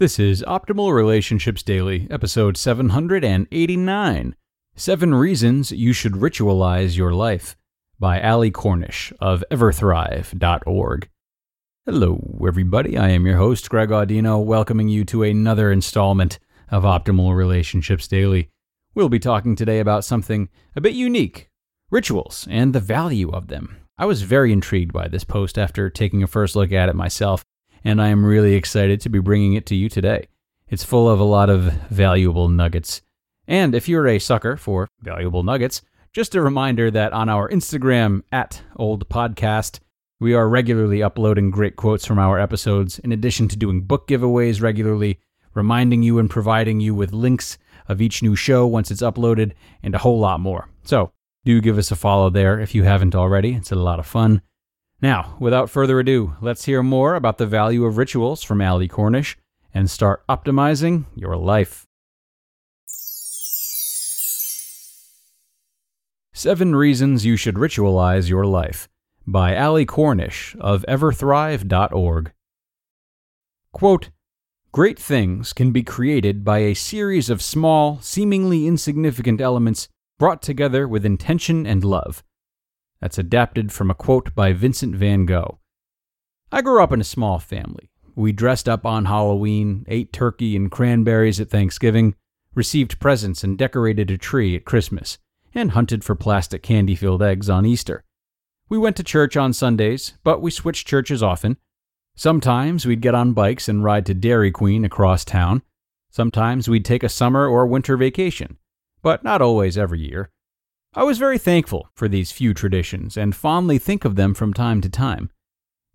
This is Optimal Relationships Daily, episode 789 Seven Reasons You Should Ritualize Your Life by Ali Cornish of Everthrive.org. Hello, everybody. I am your host, Greg Audino, welcoming you to another installment of Optimal Relationships Daily. We'll be talking today about something a bit unique rituals and the value of them. I was very intrigued by this post after taking a first look at it myself and I am really excited to be bringing it to you today. It's full of a lot of valuable nuggets. And if you're a sucker for valuable nuggets, just a reminder that on our Instagram at Old Podcast, we are regularly uploading great quotes from our episodes, in addition to doing book giveaways regularly, reminding you and providing you with links of each new show once it's uploaded, and a whole lot more. So, do give us a follow there if you haven't already. It's a lot of fun. Now, without further ado, let's hear more about the value of rituals from Ali Cornish and start optimizing your life. Seven Reasons You Should Ritualize Your Life by Ali Cornish of Everthrive.org. Quote, Great things can be created by a series of small, seemingly insignificant elements brought together with intention and love. That's adapted from a quote by Vincent van Gogh. I grew up in a small family. We dressed up on Halloween, ate turkey and cranberries at Thanksgiving, received presents and decorated a tree at Christmas, and hunted for plastic candy filled eggs on Easter. We went to church on Sundays, but we switched churches often. Sometimes we'd get on bikes and ride to Dairy Queen across town. Sometimes we'd take a summer or winter vacation, but not always every year. I was very thankful for these few traditions and fondly think of them from time to time.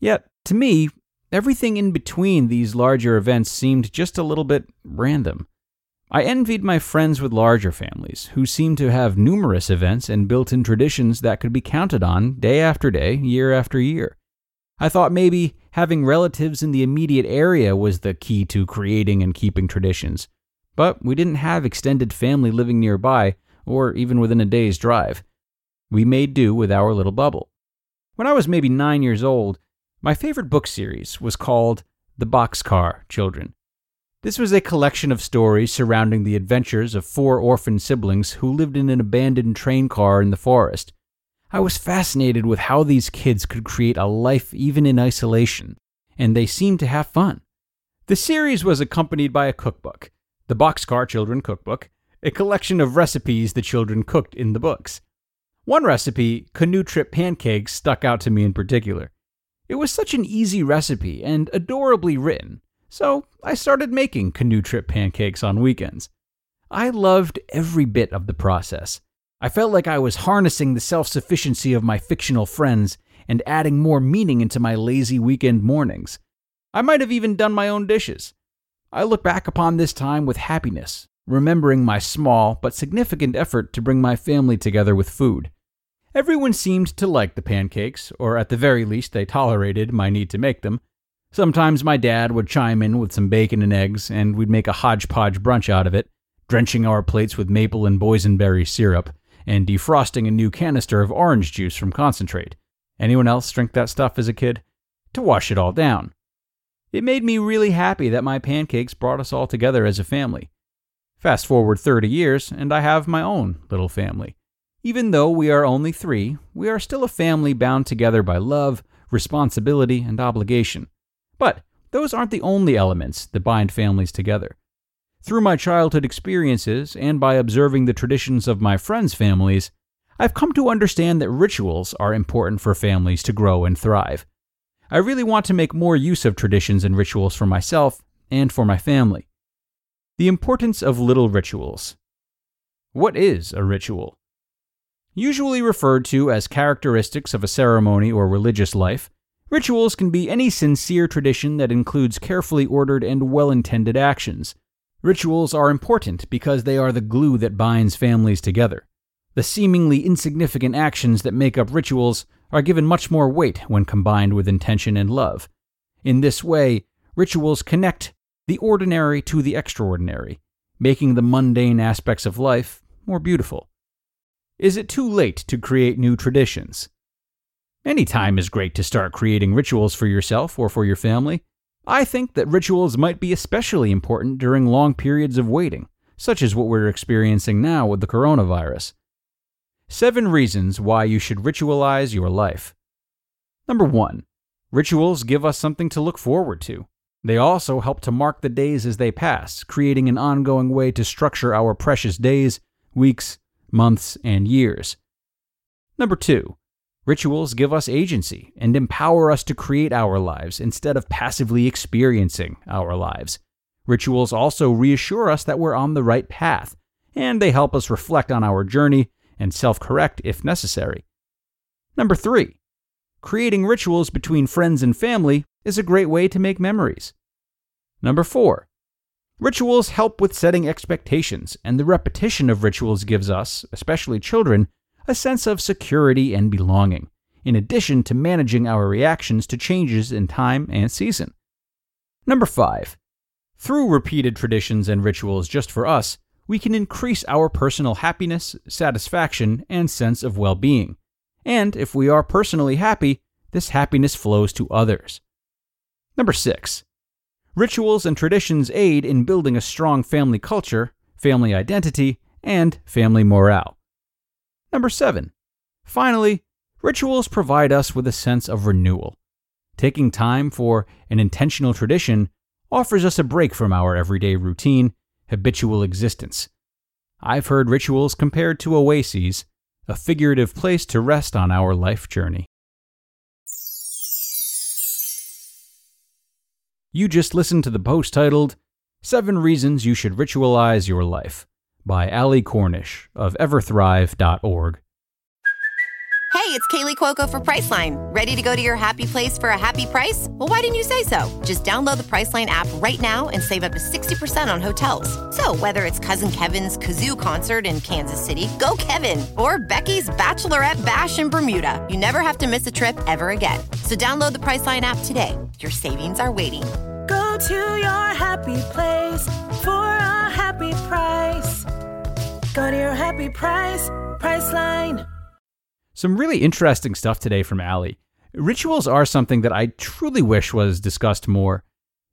Yet, to me, everything in between these larger events seemed just a little bit random. I envied my friends with larger families, who seemed to have numerous events and built in traditions that could be counted on day after day, year after year. I thought maybe having relatives in the immediate area was the key to creating and keeping traditions. But we didn't have extended family living nearby, or even within a day's drive. We made do with our little bubble. When I was maybe nine years old, my favorite book series was called The Boxcar Children. This was a collection of stories surrounding the adventures of four orphan siblings who lived in an abandoned train car in the forest. I was fascinated with how these kids could create a life even in isolation, and they seemed to have fun. The series was accompanied by a cookbook, the Boxcar Children Cookbook, a collection of recipes the children cooked in the books. One recipe, canoe trip pancakes, stuck out to me in particular. It was such an easy recipe and adorably written, so I started making canoe trip pancakes on weekends. I loved every bit of the process. I felt like I was harnessing the self sufficiency of my fictional friends and adding more meaning into my lazy weekend mornings. I might have even done my own dishes. I look back upon this time with happiness remembering my small but significant effort to bring my family together with food. Everyone seemed to like the pancakes, or at the very least, they tolerated my need to make them. Sometimes my dad would chime in with some bacon and eggs, and we'd make a hodgepodge brunch out of it, drenching our plates with maple and boysenberry syrup, and defrosting a new canister of orange juice from concentrate. Anyone else drink that stuff as a kid? To wash it all down. It made me really happy that my pancakes brought us all together as a family. Fast forward 30 years, and I have my own little family. Even though we are only three, we are still a family bound together by love, responsibility, and obligation. But those aren't the only elements that bind families together. Through my childhood experiences and by observing the traditions of my friends' families, I've come to understand that rituals are important for families to grow and thrive. I really want to make more use of traditions and rituals for myself and for my family. The importance of little rituals. What is a ritual? Usually referred to as characteristics of a ceremony or religious life, rituals can be any sincere tradition that includes carefully ordered and well intended actions. Rituals are important because they are the glue that binds families together. The seemingly insignificant actions that make up rituals are given much more weight when combined with intention and love. In this way, rituals connect the ordinary to the extraordinary, making the mundane aspects of life more beautiful. Is it too late to create new traditions? Any time is great to start creating rituals for yourself or for your family. I think that rituals might be especially important during long periods of waiting, such as what we're experiencing now with the coronavirus. Seven reasons why you should ritualize your life. Number one, rituals give us something to look forward to. They also help to mark the days as they pass, creating an ongoing way to structure our precious days, weeks, months, and years. Number two, rituals give us agency and empower us to create our lives instead of passively experiencing our lives. Rituals also reassure us that we're on the right path, and they help us reflect on our journey and self correct if necessary. Number three, creating rituals between friends and family is a great way to make memories. Number four, rituals help with setting expectations, and the repetition of rituals gives us, especially children, a sense of security and belonging, in addition to managing our reactions to changes in time and season. Number five, through repeated traditions and rituals just for us, we can increase our personal happiness, satisfaction, and sense of well being. And if we are personally happy, this happiness flows to others. Number six, rituals and traditions aid in building a strong family culture, family identity, and family morale. Number seven, finally, rituals provide us with a sense of renewal. Taking time for an intentional tradition offers us a break from our everyday routine habitual existence. I've heard rituals compared to oases, a figurative place to rest on our life journey. You just listened to the post titled Seven Reasons You Should Ritualize Your Life by Ali Cornish of everthrive.org. Hey, it's Kaley Cuoco for Priceline. Ready to go to your happy place for a happy price? Well, why didn't you say so? Just download the Priceline app right now and save up to 60% on hotels. So, whether it's Cousin Kevin's Kazoo concert in Kansas City, go Kevin, or Becky's Bachelorette Bash in Bermuda, you never have to miss a trip ever again. So, download the Priceline app today. Your savings are waiting. Go to your happy place for a happy price. Go to your happy price, Priceline. Some really interesting stuff today from Ali. Rituals are something that I truly wish was discussed more.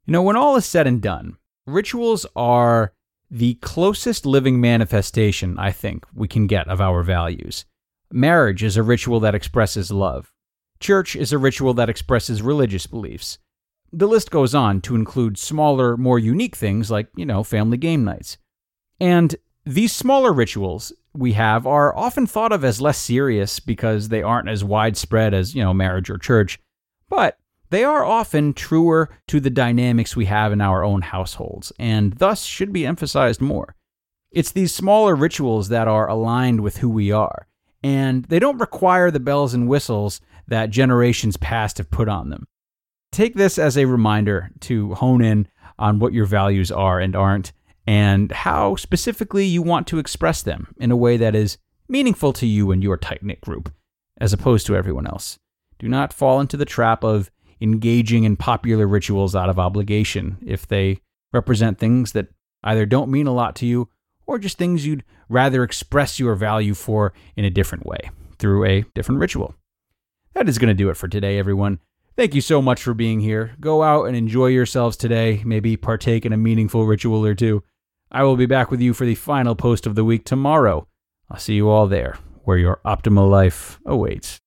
You know, when all is said and done, rituals are the closest living manifestation, I think, we can get of our values. Marriage is a ritual that expresses love. Church is a ritual that expresses religious beliefs. The list goes on to include smaller, more unique things like, you know, family game nights. And these smaller rituals we have are often thought of as less serious because they aren't as widespread as, you know, marriage or church, but they are often truer to the dynamics we have in our own households and thus should be emphasized more. It's these smaller rituals that are aligned with who we are, and they don't require the bells and whistles that generations past have put on them. Take this as a reminder to hone in on what your values are and aren't, and how specifically you want to express them in a way that is meaningful to you and your tight knit group, as opposed to everyone else. Do not fall into the trap of engaging in popular rituals out of obligation if they represent things that either don't mean a lot to you or just things you'd rather express your value for in a different way through a different ritual. That is going to do it for today, everyone. Thank you so much for being here. Go out and enjoy yourselves today. Maybe partake in a meaningful ritual or two. I will be back with you for the final post of the week tomorrow. I'll see you all there, where your optimal life awaits.